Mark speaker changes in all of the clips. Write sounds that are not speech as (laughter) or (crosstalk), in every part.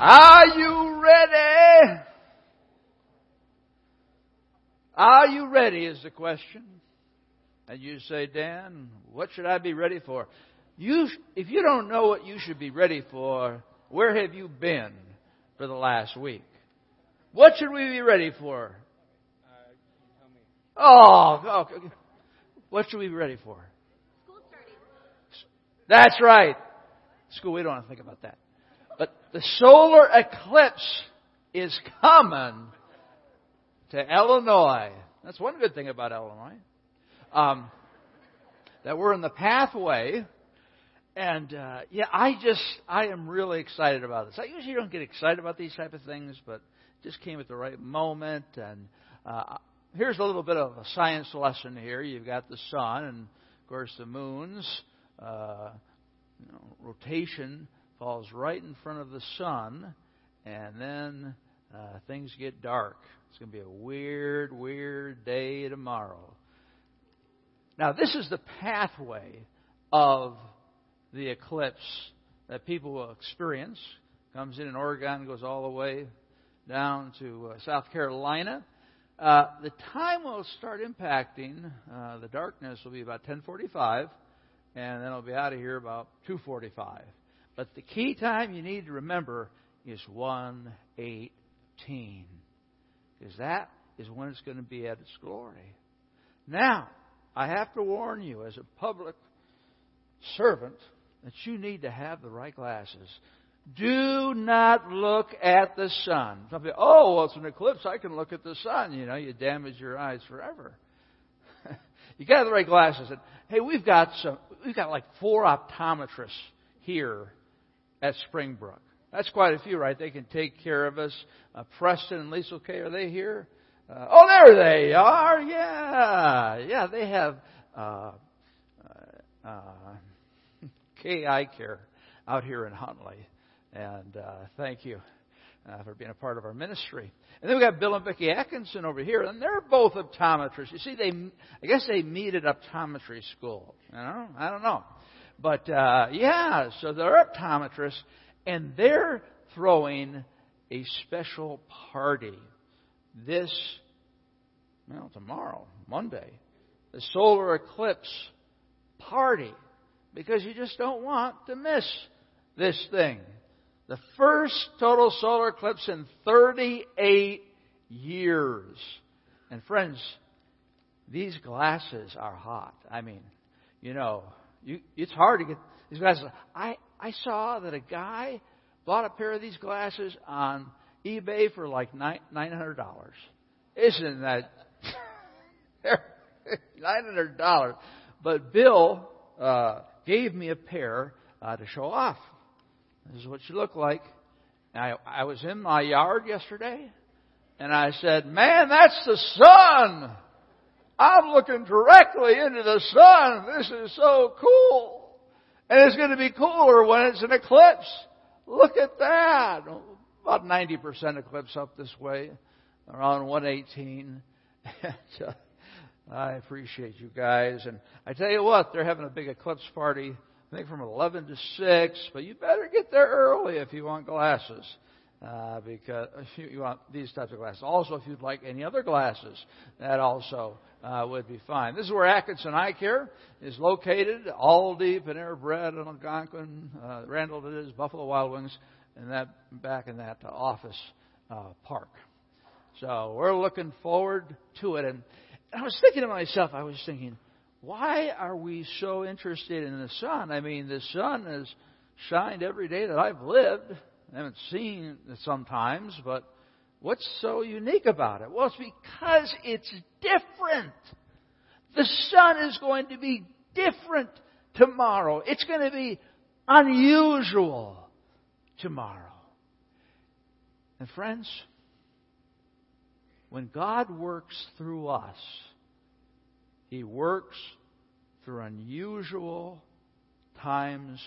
Speaker 1: Are you ready? Are you ready is the question. And you say, Dan, what should I be ready for? You, if you don't know what you should be ready for, where have you been for the last week? What should we be ready for? Oh, okay. what should we be ready for?
Speaker 2: School starting.
Speaker 1: That's right. School, we don't want to think about that. The solar eclipse is coming to Illinois. That's one good thing about Illinois. Um, that we're in the pathway. And uh, yeah, I just I am really excited about this. I usually don't get excited about these type of things, but it just came at the right moment. And uh, here's a little bit of a science lesson here. You've got the sun, and of course the moon's uh, you know, rotation falls right in front of the sun, and then uh, things get dark. It's going to be a weird, weird day tomorrow. Now, this is the pathway of the eclipse that people will experience. Comes in in Oregon, goes all the way down to uh, South Carolina. Uh, the time will start impacting. Uh, the darkness will be about 10:45, and then it'll be out of here about 2:45. But the key time you need to remember is 118, because that is when it's going to be at its glory. Now, I have to warn you, as a public servant, that you need to have the right glasses. Do not look at the sun. Oh, well, it's an eclipse. I can look at the sun. You know, you damage your eyes forever. (laughs) you got the right glasses. And hey, we've got some. We've got like four optometrists here at Springbrook. That's quite a few, right? They can take care of us. Uh, Preston and Lisa, okay, are they here? Uh, oh, there they are. Yeah, yeah, they have uh, uh, uh, (laughs) K Care out here in Huntley, and uh, thank you uh, for being a part of our ministry. And then we got Bill and Vicki Atkinson over here, and they're both optometrists. You see, they I guess they meet at optometry school. You know, I don't know, but uh, yeah, so they're optometrists, and they're throwing a special party this, well, tomorrow, Monday, the solar eclipse party, because you just don't want to miss this thing. The first total solar eclipse in 38 years. And friends, these glasses are hot. I mean, you know, you, it's hard to get these glasses. I, I saw that a guy bought a pair of these glasses on eBay for like nine hundred dollars. Isn't that (laughs) nine hundred dollars? But Bill uh, gave me a pair uh, to show off. This is what you look like. I, I was in my yard yesterday, and I said, "Man, that's the sun." I'm looking directly into the sun. This is so cool. And it's going to be cooler when it's an eclipse. Look at that about 90% eclipse up this way, around 118. (laughs) And, uh, I appreciate you guys. And I tell you what, they're having a big eclipse party, I think from 11 to 6, but you better get there early if you want glasses. Uh, because if you want these types of glasses. Also, if you'd like any other glasses, that also uh, would be fine. This is where Atkinson Eye Care is located. Aldi, Panera Bread, and Algonquin, uh, Randall is, Buffalo Wild Wings and that back in that uh, office uh, park. So we're looking forward to it. And I was thinking to myself, I was thinking, why are we so interested in the sun? I mean, the sun has shined every day that I've lived. I haven't seen it sometimes, but what's so unique about it? Well, it's because it's different. The sun is going to be different tomorrow. It's going to be unusual tomorrow. And friends, when God works through us, He works through unusual times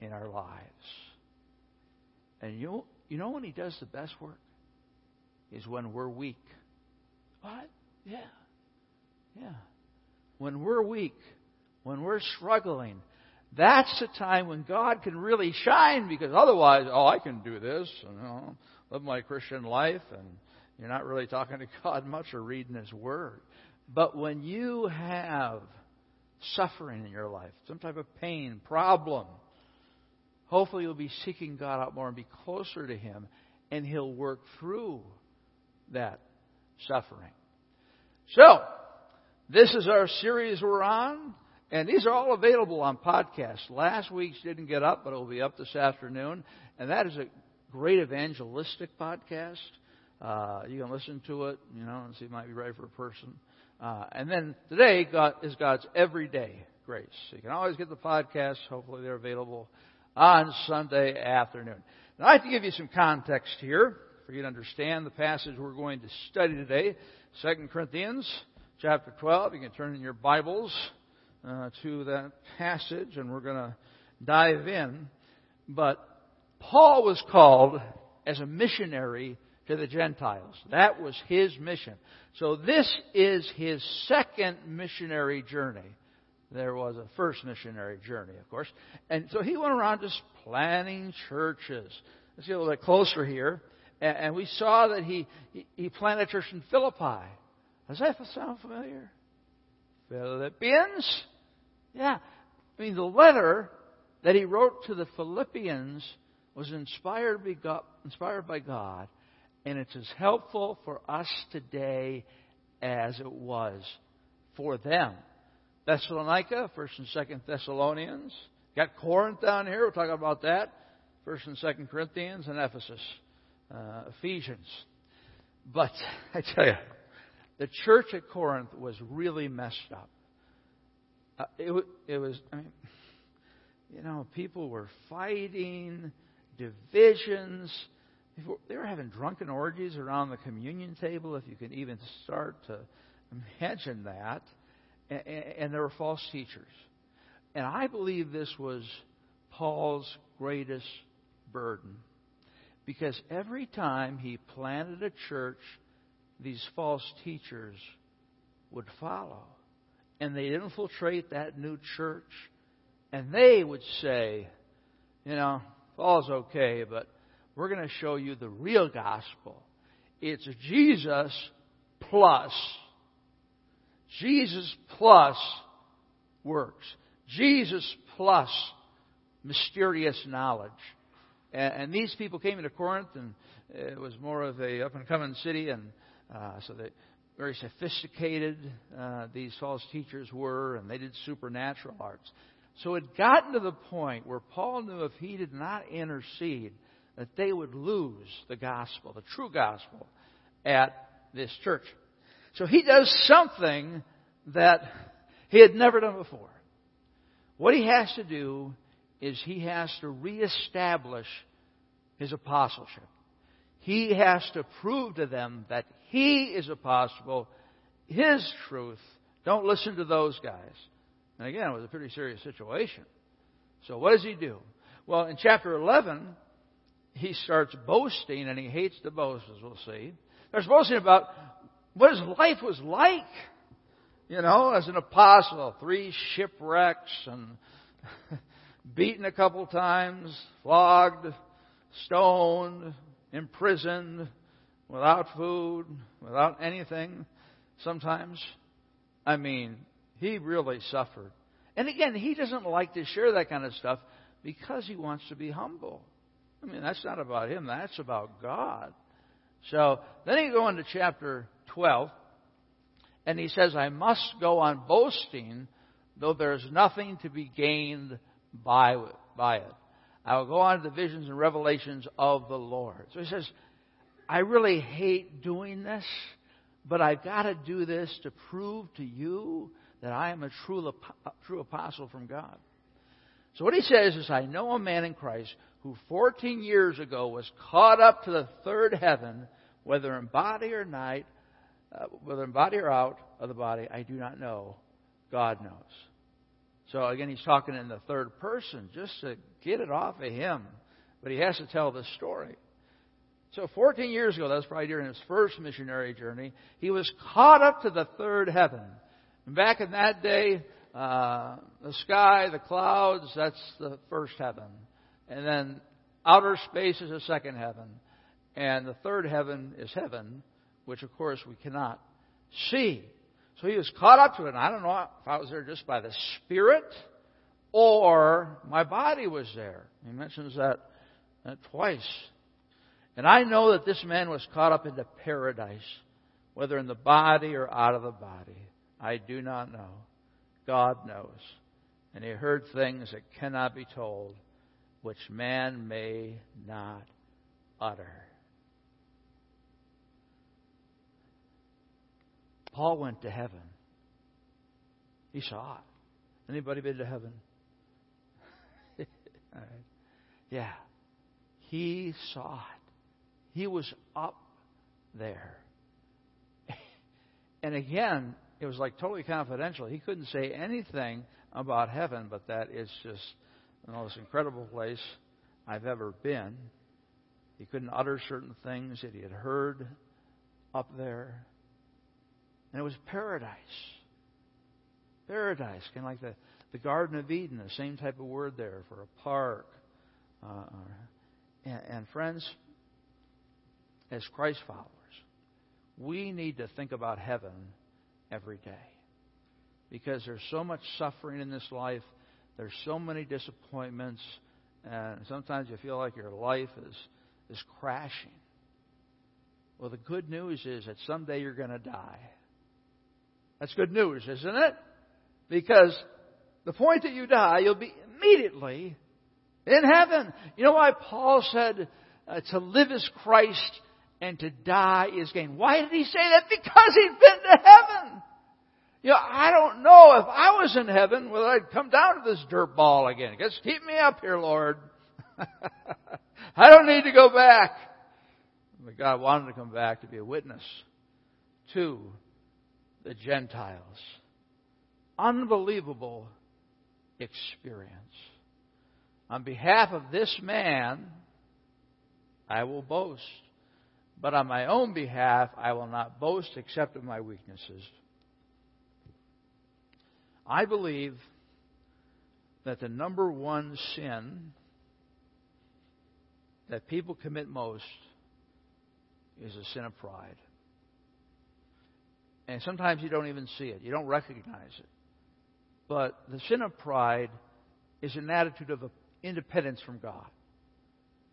Speaker 1: in our lives. And you, you know when He does the best work? Is when we're weak. What? Yeah. Yeah. When we're weak, when we're struggling, That's the time when God can really shine because otherwise, oh, I can do this, and, you know, live my Christian life, and you're not really talking to God much or reading His Word. But when you have suffering in your life, some type of pain, problem, hopefully you'll be seeking God out more and be closer to Him, and He'll work through that suffering. So, this is our series we're on, and these are all available on podcast. Last week's didn't get up, but it will be up this afternoon, and that is a great evangelistic podcast. Uh, you can listen to it, you know, and see it might be right for a person. Uh, and then today God, is God's everyday grace. So you can always get the podcast. Hopefully they're available on Sunday afternoon. Now I have to give you some context here for you to understand the passage we're going to study today. 2 Corinthians chapter 12. You can turn in your Bibles uh, to that passage and we're going to dive in. But Paul was called as a missionary to the Gentiles. That was his mission. So this is his second missionary journey. There was a first missionary journey, of course. And so he went around just planting churches. Let's get a little bit closer here. And we saw that he, he planted a church in Philippi. Does that sound familiar? Philippians? Yeah. I mean, the letter that he wrote to the Philippians was inspired by God, inspired by God and it's as helpful for us today as it was for them. Thessalonica, First and Second Thessalonians. Got Corinth down here. We'll talk about that. First and Second Corinthians and Ephesus, uh, Ephesians. But (laughs) I tell you, the church at Corinth was really messed up. Uh, it, it was, I mean, you know, people were fighting, divisions they were having drunken orgies around the communion table, if you can even start to imagine that. And there were false teachers. And I believe this was Paul's greatest burden. Because every time he planted a church, these false teachers would follow. And they'd infiltrate that new church. And they would say, you know, Paul's okay, but we're going to show you the real gospel. It's Jesus plus. Jesus plus works. Jesus plus mysterious knowledge. And, and these people came into Corinth, and it was more of a up and coming city, and uh, so they very sophisticated. Uh, these false teachers were, and they did supernatural arts. So it gotten to the point where Paul knew if he did not intercede, that they would lose the gospel, the true gospel, at this church. So he does something that he had never done before. What he has to do is he has to reestablish his apostleship. He has to prove to them that he is apostle, his truth. Don't listen to those guys. And again, it was a pretty serious situation. So what does he do? Well, in chapter 11, he starts boasting, and he hates to boast, as we'll see. There's boasting about what his life was like, you know, as an apostle. Three shipwrecks and (laughs) beaten a couple times, flogged, stoned, imprisoned, without food, without anything. Sometimes, I mean, he really suffered. And again, he doesn't like to share that kind of stuff because he wants to be humble. I mean, that's not about him, that's about God. So then you go into chapter 12, and he says, I must go on boasting, though there's nothing to be gained by, by it. I will go on to the visions and revelations of the Lord. So he says, I really hate doing this, but I've got to do this to prove to you that I am a true, true apostle from God. So what he says is, I know a man in Christ who 14 years ago was caught up to the third heaven, whether in body or night, uh, whether in body or out of the body, I do not know. God knows. So again, he's talking in the third person just to get it off of him. But he has to tell this story. So 14 years ago, that was probably during his first missionary journey, he was caught up to the third heaven. And back in that day, Uh, the sky, the clouds, that's the first heaven. And then outer space is the second heaven. And the third heaven is heaven, which of course we cannot see. So he was caught up to it. And I don't know if I was there just by the Spirit or my body was there. He mentions that, that twice. And I know that this man was caught up into paradise, whether in the body or out of the body. I do not know. God knows. And he heard things that cannot be told, which man may not utter. Paul went to heaven. He saw it. Anybody been to heaven? (laughs) Yeah. He saw it. He was up there. (laughs) And again, it was like totally confidential. He couldn't say anything about heaven, but that is just the most incredible place I've ever been. He couldn't utter certain things that he had heard up there. And it was paradise. Paradise, kind of like the, the Garden of Eden, the same type of word there for a park. Uh, and, and friends, as Christ followers, we need to think about heaven every day. Because there's so much suffering in this life, there's so many disappointments, and sometimes you feel like your life is, is crashing. Well, the good news is that someday you're going to die. That's good news, isn't it? Because the point that you die, you'll be immediately in heaven. You know why Paul said uh, to live is Christ and to die is gain? Why did he say that? Because he'd been to heaven. You know, I don't know if I was in heaven whether I'd come down to this dirt ball again. Just keep me up here, Lord. (laughs) I don't need to go back. But God wanted to come back to be a witness to the Gentiles. Unbelievable experience. On behalf of this man, I will boast. But on my own behalf, I will not boast except of my weaknesses. I believe that the number one sin that people commit most is a sin of pride. And sometimes you don't even see it, you don't recognize it. But the sin of pride is an attitude of independence from God.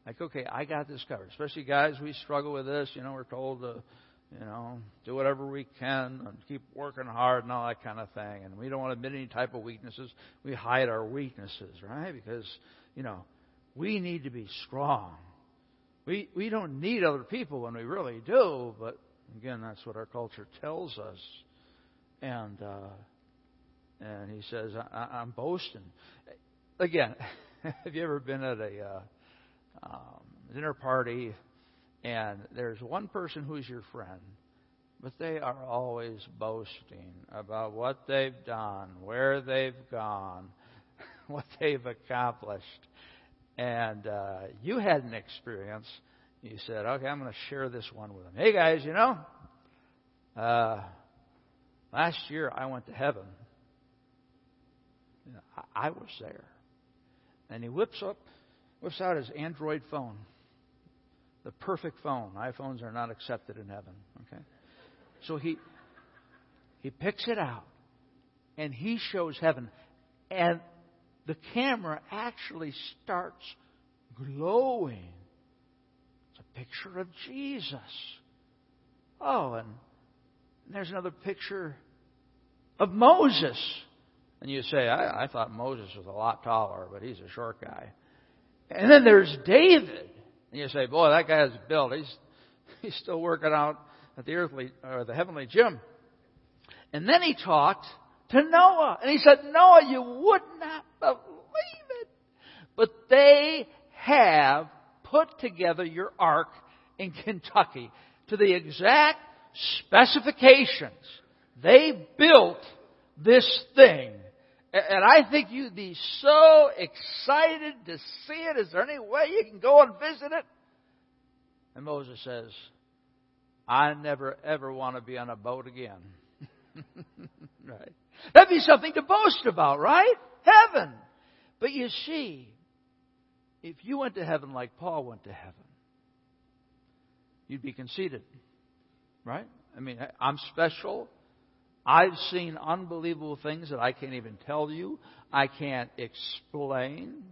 Speaker 1: Like, okay, I got this covered. Especially guys, we struggle with this. You know, we're told to, you know, do whatever we can and keep working hard and all that kind of thing. And we don't want to admit any type of weaknesses. We hide our weaknesses, right? Because, you know, we need to be strong. We we don't need other people when we really do, but again, that's what our culture tells us. And uh, and he says, I, I'm boasting. Again, (laughs) have you ever been at a uh, um, dinner party and there's one person who's your friend, but they are always boasting about what they've done, where they've gone, (laughs) what they've accomplished. And uh, you had an experience. You said, okay, I'm going to share this one with them. Hey, guys, you know, uh, last year I went to heaven. I was there. And he whips up, whips out his Android phone, the perfect phone. iPhones are not accepted in heaven. Okay, so he he picks it out, and he shows heaven, and the camera actually starts glowing. A picture of Jesus. Oh, and there's another picture of Moses. And you say, I, I thought Moses was a lot taller, but he's a short guy. And then there's David. And you say, boy, that guy's built. He's, (laughs) he's still working out at the earthly, or the heavenly gym. And then he talked to Noah. And he said, Noah, you would not believe it. But they have put together your ark in (laughs) Kentucky to the exact specifications. They built this thing and I think you'd be so excited to see it. Is there any way you can go and visit it? And Moses says, I never ever want to be on a boat again. (laughs) right? That'd be something to boast about, right? Heaven. But you see, if you went to heaven like Paul went to heaven, you'd be conceited, right? I mean, I'm special. I've seen unbelievable things that I can't even tell you. I can't explain.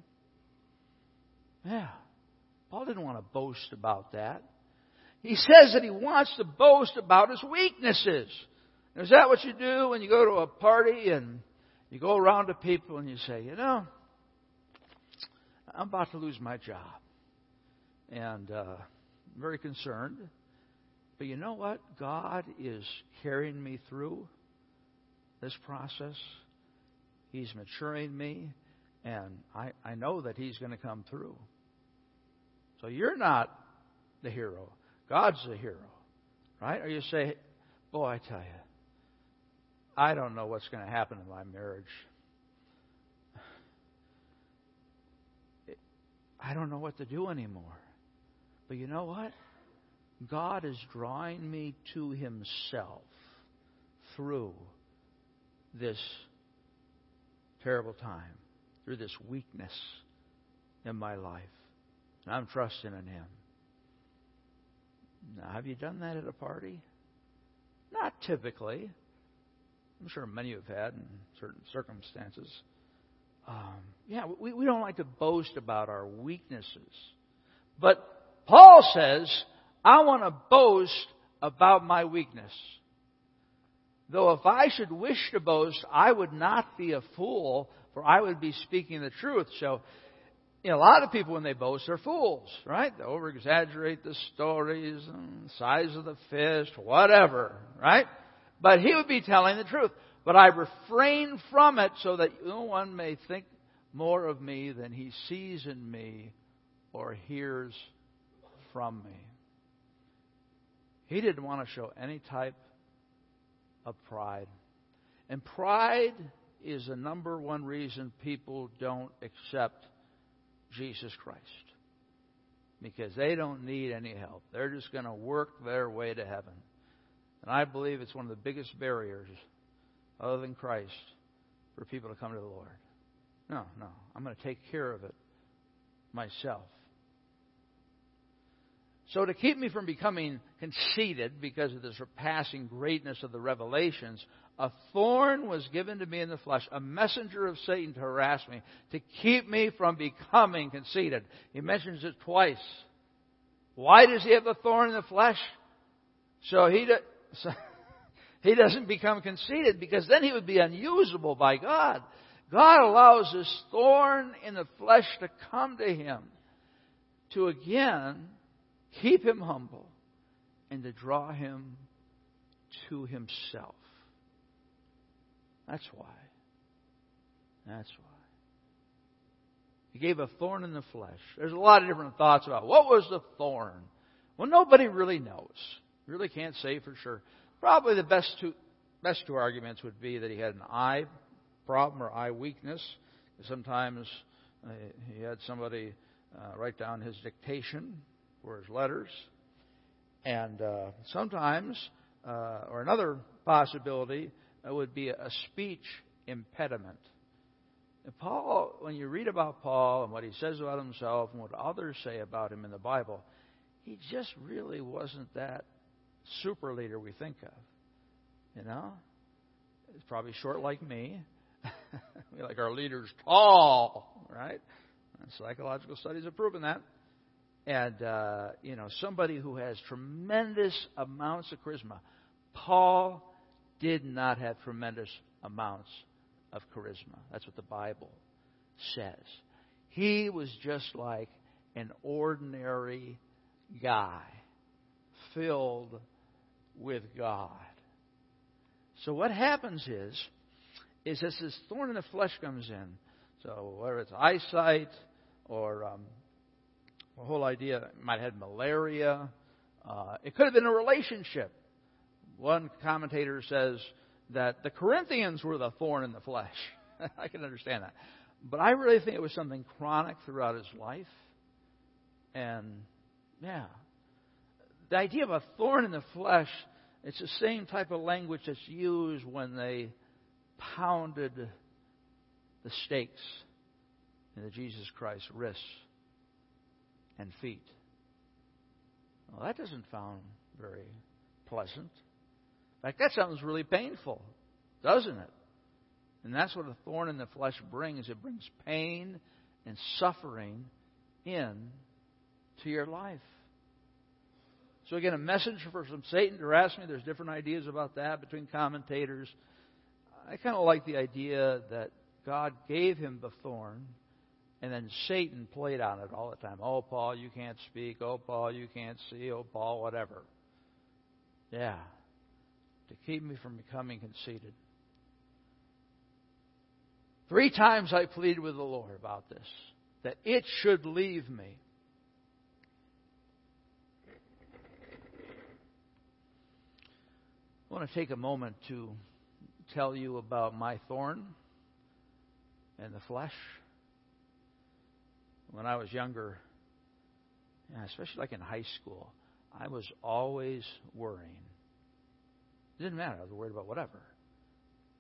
Speaker 1: Yeah. Paul didn't want to boast about that. He says that he wants to boast about his weaknesses. Is that what you do when you go to a party and you go around to people and you say, you know, I'm about to lose my job. And uh, very concerned. But you know what? God is carrying me through this process. He's maturing me, and I, I know that He's going to come through. So you're not the hero. God's the hero. Right? Or you say, boy, I tell you, I don't know what's going to happen in my marriage. I don't know what to do anymore. But you know what? God is drawing me to Himself through this terrible time, through this weakness in my life. And I'm trusting in Him. Now, have you done that at a party? Not typically. I'm sure many have had in certain circumstances. Um, yeah, we, we don't like to boast about our weaknesses. But Paul says, I want to boast about my weakness. Though if I should wish to boast, I would not be a fool, for I would be speaking the truth. So, you know, a lot of people, when they boast, are fools, right? They over exaggerate the stories and size of the fish, whatever, right? But he would be telling the truth. But I refrain from it so that no one may think more of me than he sees in me or hears from me. He didn't want to show any type of pride. And pride is the number one reason people don't accept Jesus Christ. Because they don't need any help. They're just going to work their way to heaven. And I believe it's one of the biggest barriers, other than Christ, for people to come to the Lord. No, no. I'm going to take care of it myself. So, to keep me from becoming conceited because of the surpassing greatness of the revelations, a thorn was given to me in the flesh, a messenger of Satan to harass me, to keep me from becoming conceited. He mentions it twice. Why does he have a thorn in the flesh? So he, (laughs) so he doesn't become conceited because then he would be unusable by God. God allows this thorn in the flesh to come to him to again keep him humble and to draw him to himself. That's why. That's why. He gave a thorn in the flesh. There's a lot of different thoughts about what was the thorn. Well, nobody really knows. Really can't say for sure. Probably the best two best two arguments would be that he had an eye problem or eye weakness. Sometimes uh, he had somebody uh, write down his dictation for his letters, and uh, sometimes, uh, or another possibility, uh, would be a speech impediment. And Paul, when you read about Paul and what he says about himself and what others say about him in the Bible, he just really wasn't that super leader we think of. You know? He's probably short like me. (laughs) we like our leaders tall, right? And psychological studies have proven that. And, uh, you know, somebody who has tremendous amounts of charisma. Paul did not have tremendous amounts of charisma. That's what the Bible says. He was just like an ordinary guy filled with God. So what happens is, is as this thorn in the flesh comes in, so whether it's eyesight or um, the whole idea might have had malaria, uh, it could have been a relationship. One commentator says that the Corinthians were the thorn in the flesh. (laughs) I can understand that. But I really think it was something chronic throughout his life. And, yeah. The idea of a thorn in the flesh, it's the same type of language that's used when they pounded the stakes into Jesus Christ's wrists and feet. Well, that doesn't sound very pleasant. In fact, that sounds really painful, doesn't it? And that's what a thorn in the flesh brings. It brings pain and suffering in to your life. So again, a message from some Satan to harass me. There's different ideas about that between commentators. I kind of like the idea that God gave him the thorn, and then Satan played on it all the time. Oh, Paul, you can't speak. Oh, Paul, you can't see. Oh, Paul, whatever. Yeah. To keep me from becoming conceited. Three times I pleaded with the Lord about this, that it should leave me. I want to take a moment to tell you about my thorn and the flesh. When I was younger, especially like in high school, I was always worrying. It didn't matter. I was worried about whatever.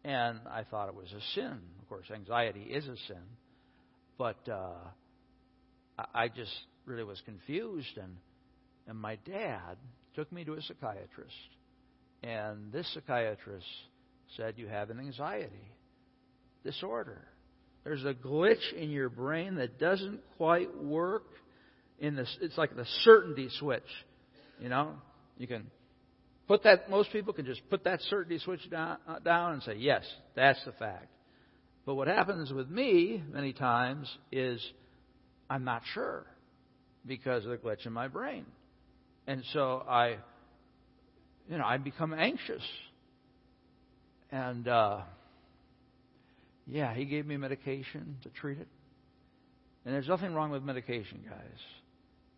Speaker 1: And I thought it was a sin. Of course, anxiety is a sin. But uh, I just really was confused. And, and my dad took me to a psychiatrist. And this psychiatrist said, You have an anxiety disorder. There's a glitch in your brain that doesn't quite work in this it's like the certainty switch. You know? You can put that most people can just put that certainty switch down, uh, down and say, Yes, that's the fact. But what happens with me many times is I'm not sure because of the glitch in my brain. And so I you know, I become anxious. And uh, yeah, he gave me medication to treat it. And there's nothing wrong with medication, guys.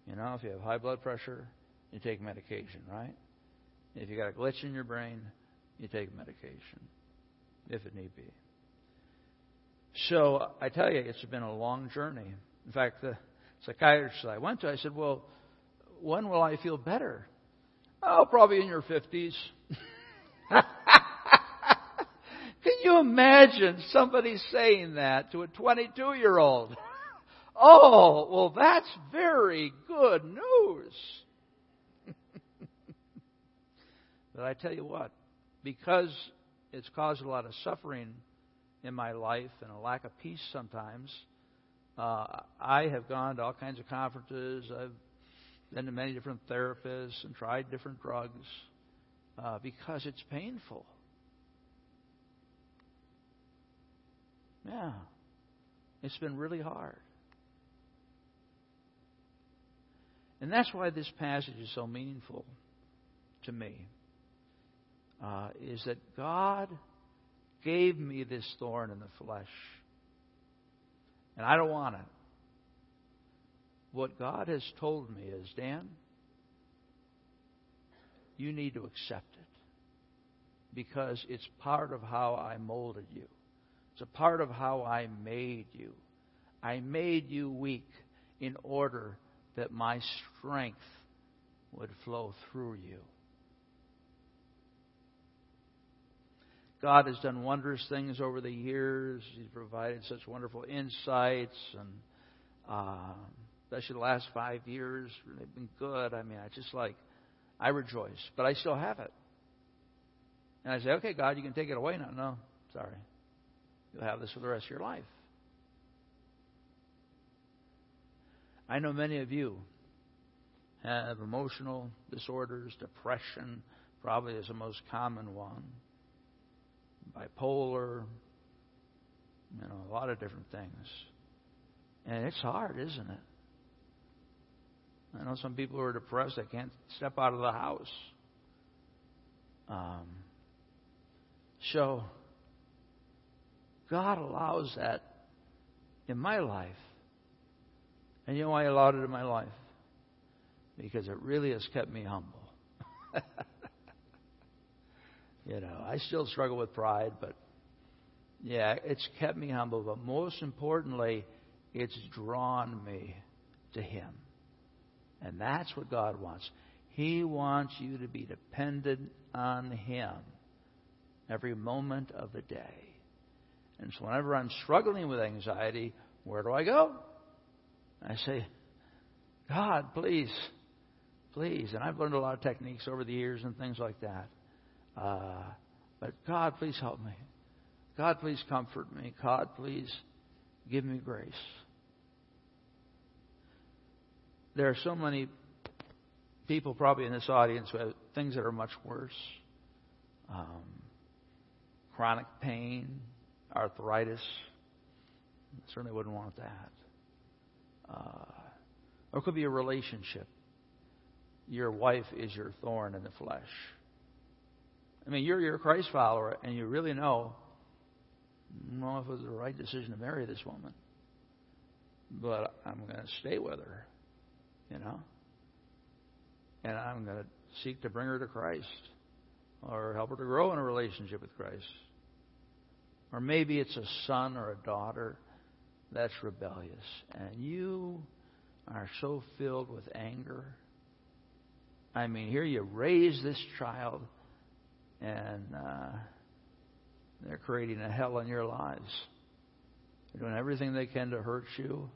Speaker 1: You know, if you have high blood pressure, you take medication, right? If you got a glitch in your brain, you take medication, if it need be. So I tell you, it's been a long journey. In fact, the psychiatrist I went to, I said, "Well, when will I feel better?" Oh, probably in your 50s. (laughs) Can you imagine somebody saying that to a 22 year old? Oh, well, that's very good news. (laughs) but I tell you what, because it's caused a lot of suffering in my life and a lack of peace sometimes, uh, I have gone to all kinds of conferences. I've been to many different therapists and tried different drugs uh, because it's painful. Yeah, it's been really hard. And that's why this passage is so meaningful to me. Uh, is that God gave me this thorn in the flesh. And I don't want it. What God has told me is, Dan, you need to accept it because it's part of how I molded you. It's a part of how I made you. I made you weak in order that my strength would flow through you. God has done wondrous things over the years. He's provided such wonderful insights and uh, especially the last five years. They've been good. I mean, I just like, I rejoice, but I still have it. And I say, okay, God, you can take it away now. No, sorry. You'll have this for the rest of your life. I know many of you have emotional disorders, depression probably is the most common one, bipolar, you know, a lot of different things. And it's hard, isn't it? I know some people who are depressed They can't step out of the house. Um, so, God allows that in my life. And you know why He allowed it in my life? Because it really has kept me humble. (laughs) you know, I still struggle with pride, but yeah, it's kept me humble. But most importantly, it's drawn me to Him. And that's what God wants. He wants you to be dependent on Him every moment of the day. And so whenever I'm struggling with anxiety, where do I go? I say, God, please, please. And I've learned a lot of techniques over the years and things like that. Uh, but God, please help me. God, please comfort me. God, please give me grace. There are so many people probably in this audience who have things that are much worse. Um, chronic pain, arthritis. Certainly wouldn't want that. Uh, or it could be a relationship. Your wife is your thorn in the flesh. I mean, you're you're a Christ follower, and you really know, don't know if it was the right decision to marry this woman, but I'm going to stay with her, you know, and I'm going to seek to bring her to Christ or help her to grow in a relationship with Christ. Or maybe it's a son or a daughter that's rebellious, and you are so filled with anger. I mean, here you raise this child, and uh, they're creating a hell in your lives. They're doing everything they can to hurt you.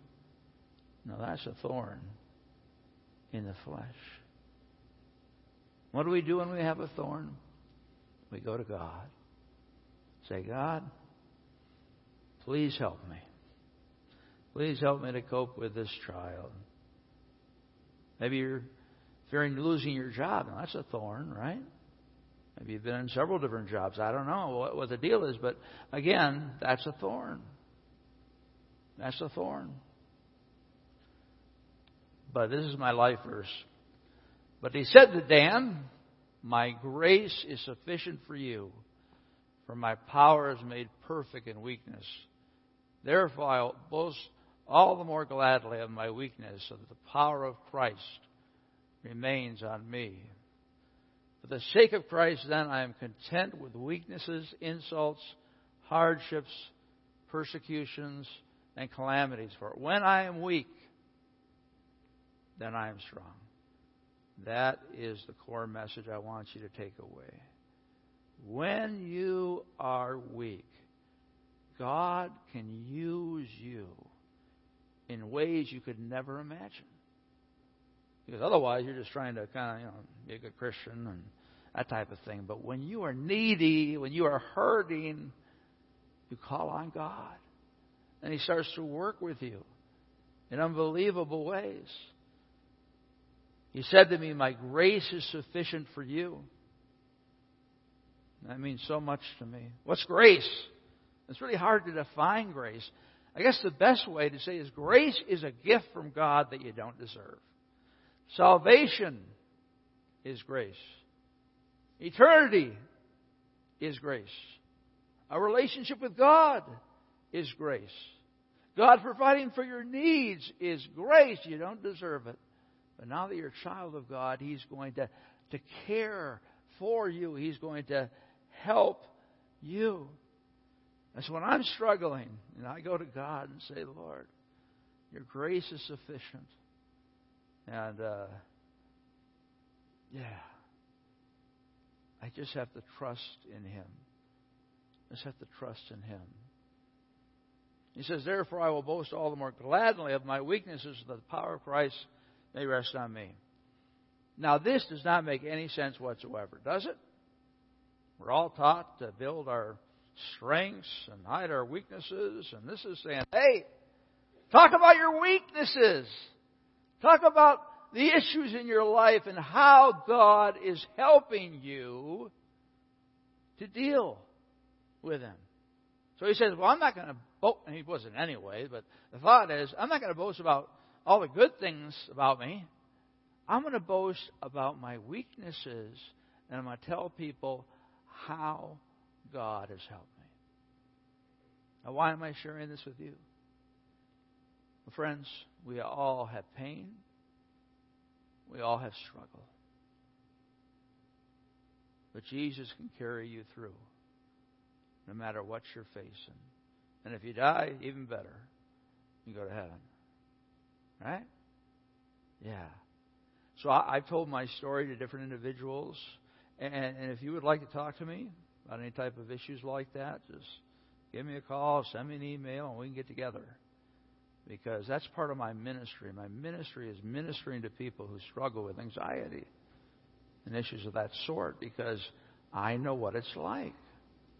Speaker 1: Now, that's a thorn in the flesh. What do we do when we have a thorn? We go to God. Say, God, please help me. Please help me to cope with this trial. Maybe you're fearing losing your job. Now, that's a thorn, right? Maybe you've been in several different jobs. I don't know what, what the deal is, but again, that's a thorn. That's a thorn. But this is my life verse. But he said to Dan, My grace is sufficient for you, for my power is made perfect in weakness. Therefore, I'll boast all the more gladly of my weakness, so that the power of Christ remains on me. For the sake of Christ, then, I am content with weaknesses, insults, hardships, persecutions, and calamities. For when I am weak, then I am strong. That is the core message I want you to take away. When you are weak, God can use you in ways you could never imagine. Because otherwise, you're just trying to kind of, you know, be a good Christian and that type of thing. But when you are needy, when you are hurting, you call on God. And He starts to work with you in unbelievable ways. He said to me, My grace is sufficient for you. That means so much to me. What's grace? It's really hard to define grace. I guess the best way to say is grace is a gift from God that you don't deserve. Salvation is grace. Eternity is grace. A relationship with God is grace. God providing for your needs is grace. You don't deserve it. But now that you're a child of God, He's going to, to care for you. He's going to help you. And so when I'm struggling, and I go to God and say, Lord, your grace is sufficient. And, uh, yeah, I just have to trust in Him. I just have to trust in Him. He says, Therefore I will boast all the more gladly of my weaknesses, that the power of Christ may rest on me. Now, this does not make any sense whatsoever, does it? We're all taught to build our strengths and hide our weaknesses. And this is saying, hey, talk about your weaknesses. Talk about the issues in your life and how God is helping you to deal with them. So he says, well, I'm not going to boast, and he wasn't anyway, but the thought is, I'm not going to boast about all the good things about me. I'm going to boast about my weaknesses, and I'm going to tell people how God has helped me. Now, why am I sharing this with you? Well, friends, we all have pain. We all have struggle. But Jesus can carry you through no matter what you're facing. And if you die, even better. You go to heaven. Right? Yeah. So I, have told my story to different individuals. And, and if you would like to talk to me about any type of issues like that, just give me a call, send me an email, and we can get together. Because that's part of my ministry. My ministry is ministering to people who struggle with anxiety and issues of that sort because I know what it's like.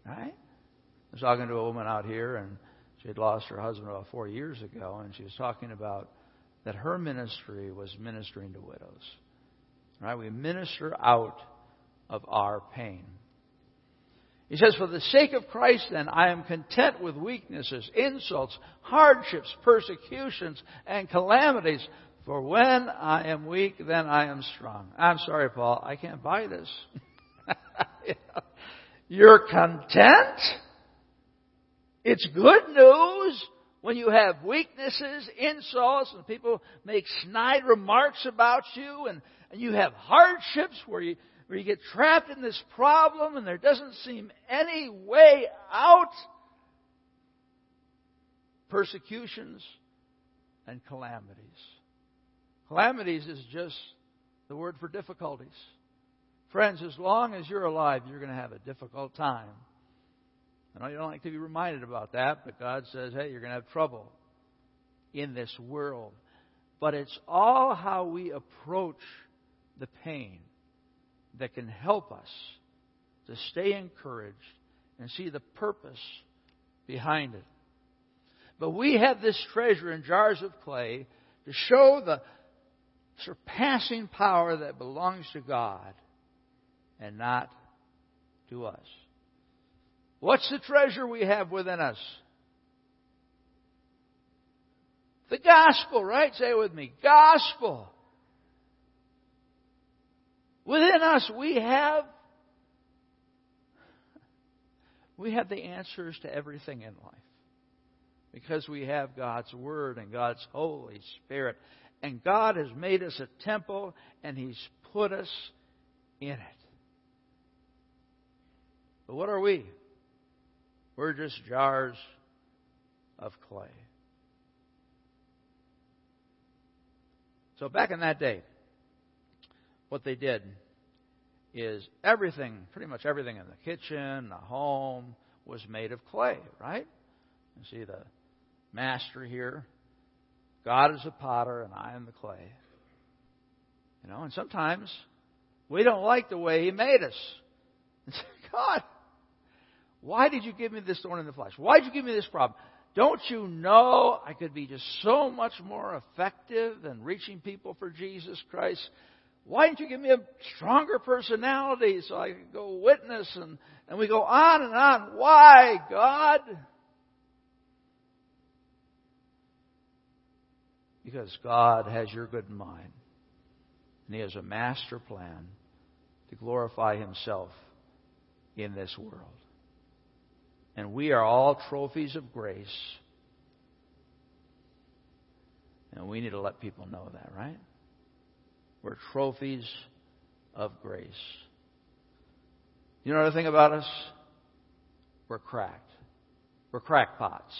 Speaker 1: Right? I was talking to a woman out here, and she had lost her husband about four years ago, and she was talking about that her ministry was ministering to widows. Right? We minister out of our pain. He says, For the sake of Christ, then, I am content with weaknesses, insults, hardships, persecutions, and calamities. For when I am weak, then I am strong. I'm sorry, Paul, I can't buy this. (laughs) You're content? It's good news when you have weaknesses, insults, and people make snide remarks about you, and, and you have hardships where you, where you get trapped in this problem and there doesn't seem any way out. Persecutions and calamities. Calamities is just the word for difficulties. Friends, as long as you're alive, you're going to have a difficult time. I know you don't like to be reminded about that, but God says, hey, you're going to have trouble in this world. But it's all how we approach the pain that can help us to stay encouraged and see the purpose behind it. But we have this treasure in jars of clay to show the surpassing power that belongs to God and not to us. What's the treasure we have within us? The gospel, right? Say it with me. Gospel. Within us, we have we have the answers to everything in life. Because we have God's Word and God's Holy Spirit. And God has made us a temple and He's put us in it. But what are we? We're just jars of clay. So back in that day, what they did is everything, pretty much everything in the kitchen, the home, was made of clay, right? You see the master here. God is a potter and I am the clay. You know, and sometimes we don't like the way He made us. (laughs) God, why did you give me this thorn in the flesh? Why did you give me this problem? Don't you know I could be just so much more effective in reaching people for Jesus Christ? Why didn't you give me a stronger personality so I could go witness? And, and we go on and on. Why, God? Because God has your good in mind. And He has a master plan to glorify Himself in this world. And we are all trophies of grace. And we need to let people know that, right? We're trophies of grace. You know another thing about us? We're cracked. We're crackpots.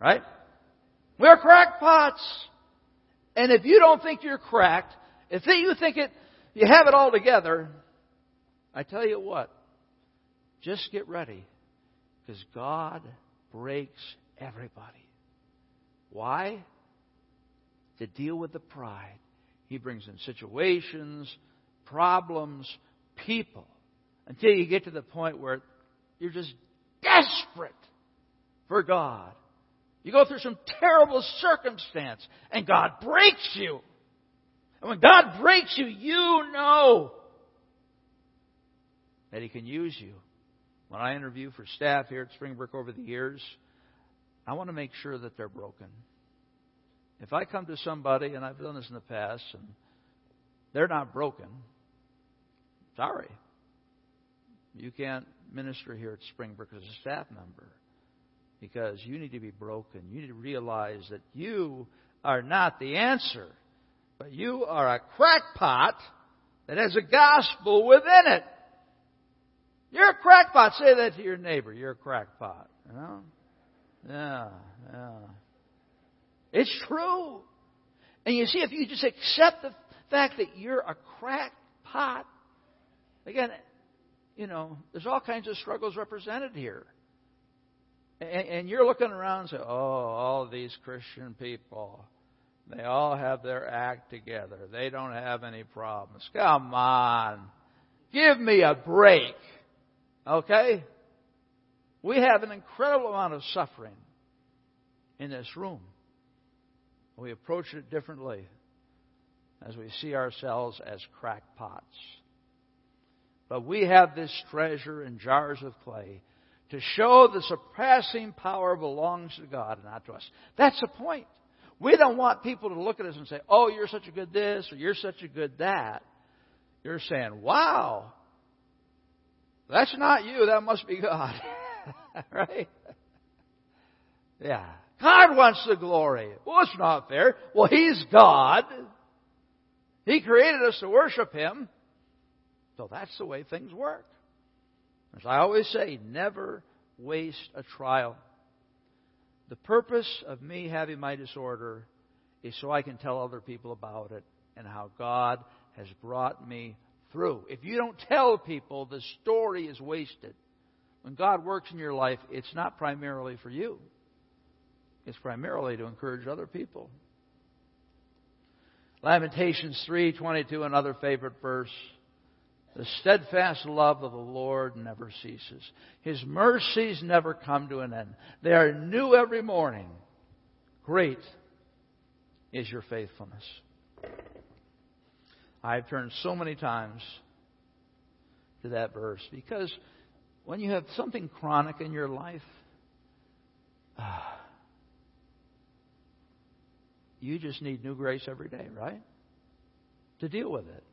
Speaker 1: Right? We're crackpots. And if you don't think you're cracked, if you think it, you have it all together, I tell you what, just get ready. Because God breaks everybody. Why? To deal with the pride. He brings in situations, problems, people, until you get to the point where you're just desperate for God. You go through some terrible circumstance, and God breaks you. And when God breaks you, you know that He can use you. When I interview for staff here at Springbrook over the years, I want to make sure that they're broken. If I come to somebody, and I've done this in the past, and they're not broken, sorry. You can't minister here at Springbrook as a staff member because you need to be broken. You need to realize that you are not the answer, but you are a crackpot that has a gospel within it. You're a crackpot. Say that to your neighbor. You're a crackpot. You know? Yeah, yeah. It's true. And you see, if you just accept the fact that you're a crackpot, again, you know, there's all kinds of struggles represented here. And, and you're looking around and say, oh, all these Christian people, they all have their act together. They don't have any problems. Come on. Give me a break. Okay? We have an incredible amount of suffering in this room. We approach it differently as we see ourselves as crackpots. But we have this treasure in jars of clay to show the surpassing power belongs to God and not to us. That's the point. We don't want people to look at us and say, oh, you're such a good this or you're such a good that. You're saying, wow, that's not you, that must be God. (laughs) right? Yeah. God wants the glory. Well, it's not fair. Well, He's God. He created us to worship Him. So that's the way things work. As I always say, never waste a trial. The purpose of me having my disorder is so I can tell other people about it and how God has brought me through. If you don't tell people, the story is wasted. When God works in your life, it's not primarily for you. It's primarily to encourage other people. Lamentations 3:22 another favorite verse. The steadfast love of the Lord never ceases. His mercies never come to an end. They are new every morning. Great is your faithfulness. I've turned so many times to that verse because when you have something chronic in your life, uh, you just need new grace every day, right? To deal with it.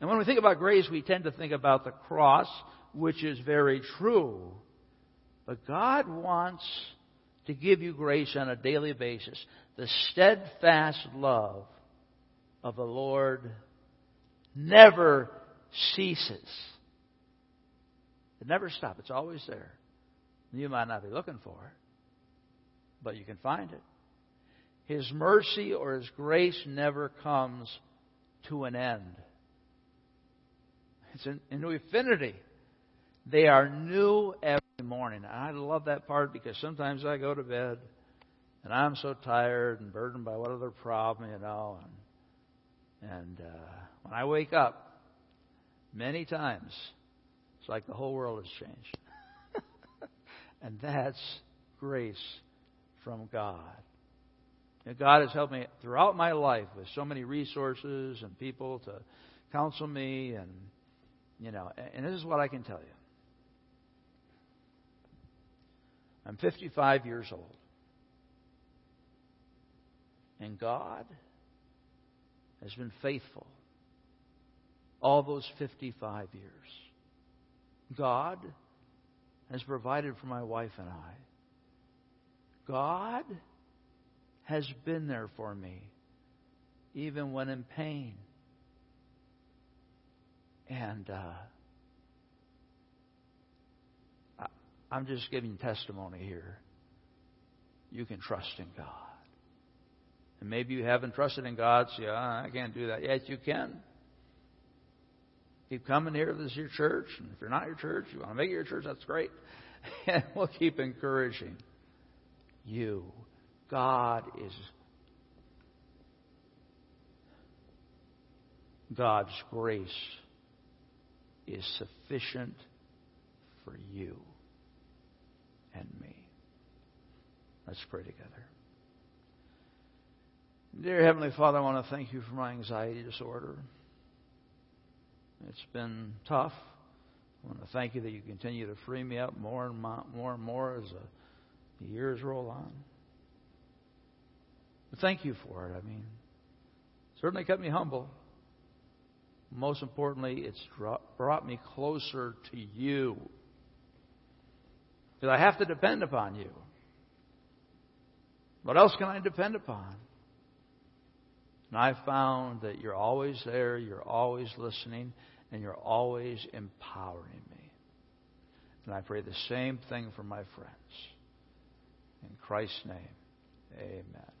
Speaker 1: And when we think about grace, we tend to think about the cross, which is very true. But God wants to give you grace on a daily basis. The steadfast love of the Lord never ceases. It never stops. It's always there. You might not be looking for it, but you can find it. His mercy or His grace never comes to an end. It's in, in infinity. They are new every morning. I love that part because sometimes I go to bed and I'm so tired and burdened by what other problem, you know. And, and uh, when I wake up, many times, it's like the whole world has changed. (laughs) and that's grace from God. And God has helped me throughout my life with so many resources and people to counsel me and you know, and this is what I can tell you. I'm 55 years old. And God has been faithful all those 55 years. God has provided for my wife and I. God has been there for me, even when in pain. And uh, I'm just giving testimony here. You can trust in God. And maybe you haven't trusted in God, so yeah, I can't do that. Yes, you can. Keep coming here. This is your church. And if you're not your church, you want to make it your church, that's great. (laughs) And we'll keep encouraging you. God is God's grace is sufficient for you and me. Let's pray together. Dear Heavenly Father, I want to thank you for my anxiety disorder. It's been tough. I want to thank you that you continue to free me up more and more and more as the years roll on. But thank you for it. I mean, certainly kept me humble. Most importantly, it's brought me closer to you. Because I have to depend upon you. What else can I depend upon? And I found that you're always there, you're always listening, and you're always empowering me. And I pray the same thing for my friends. In Christ's name, amen.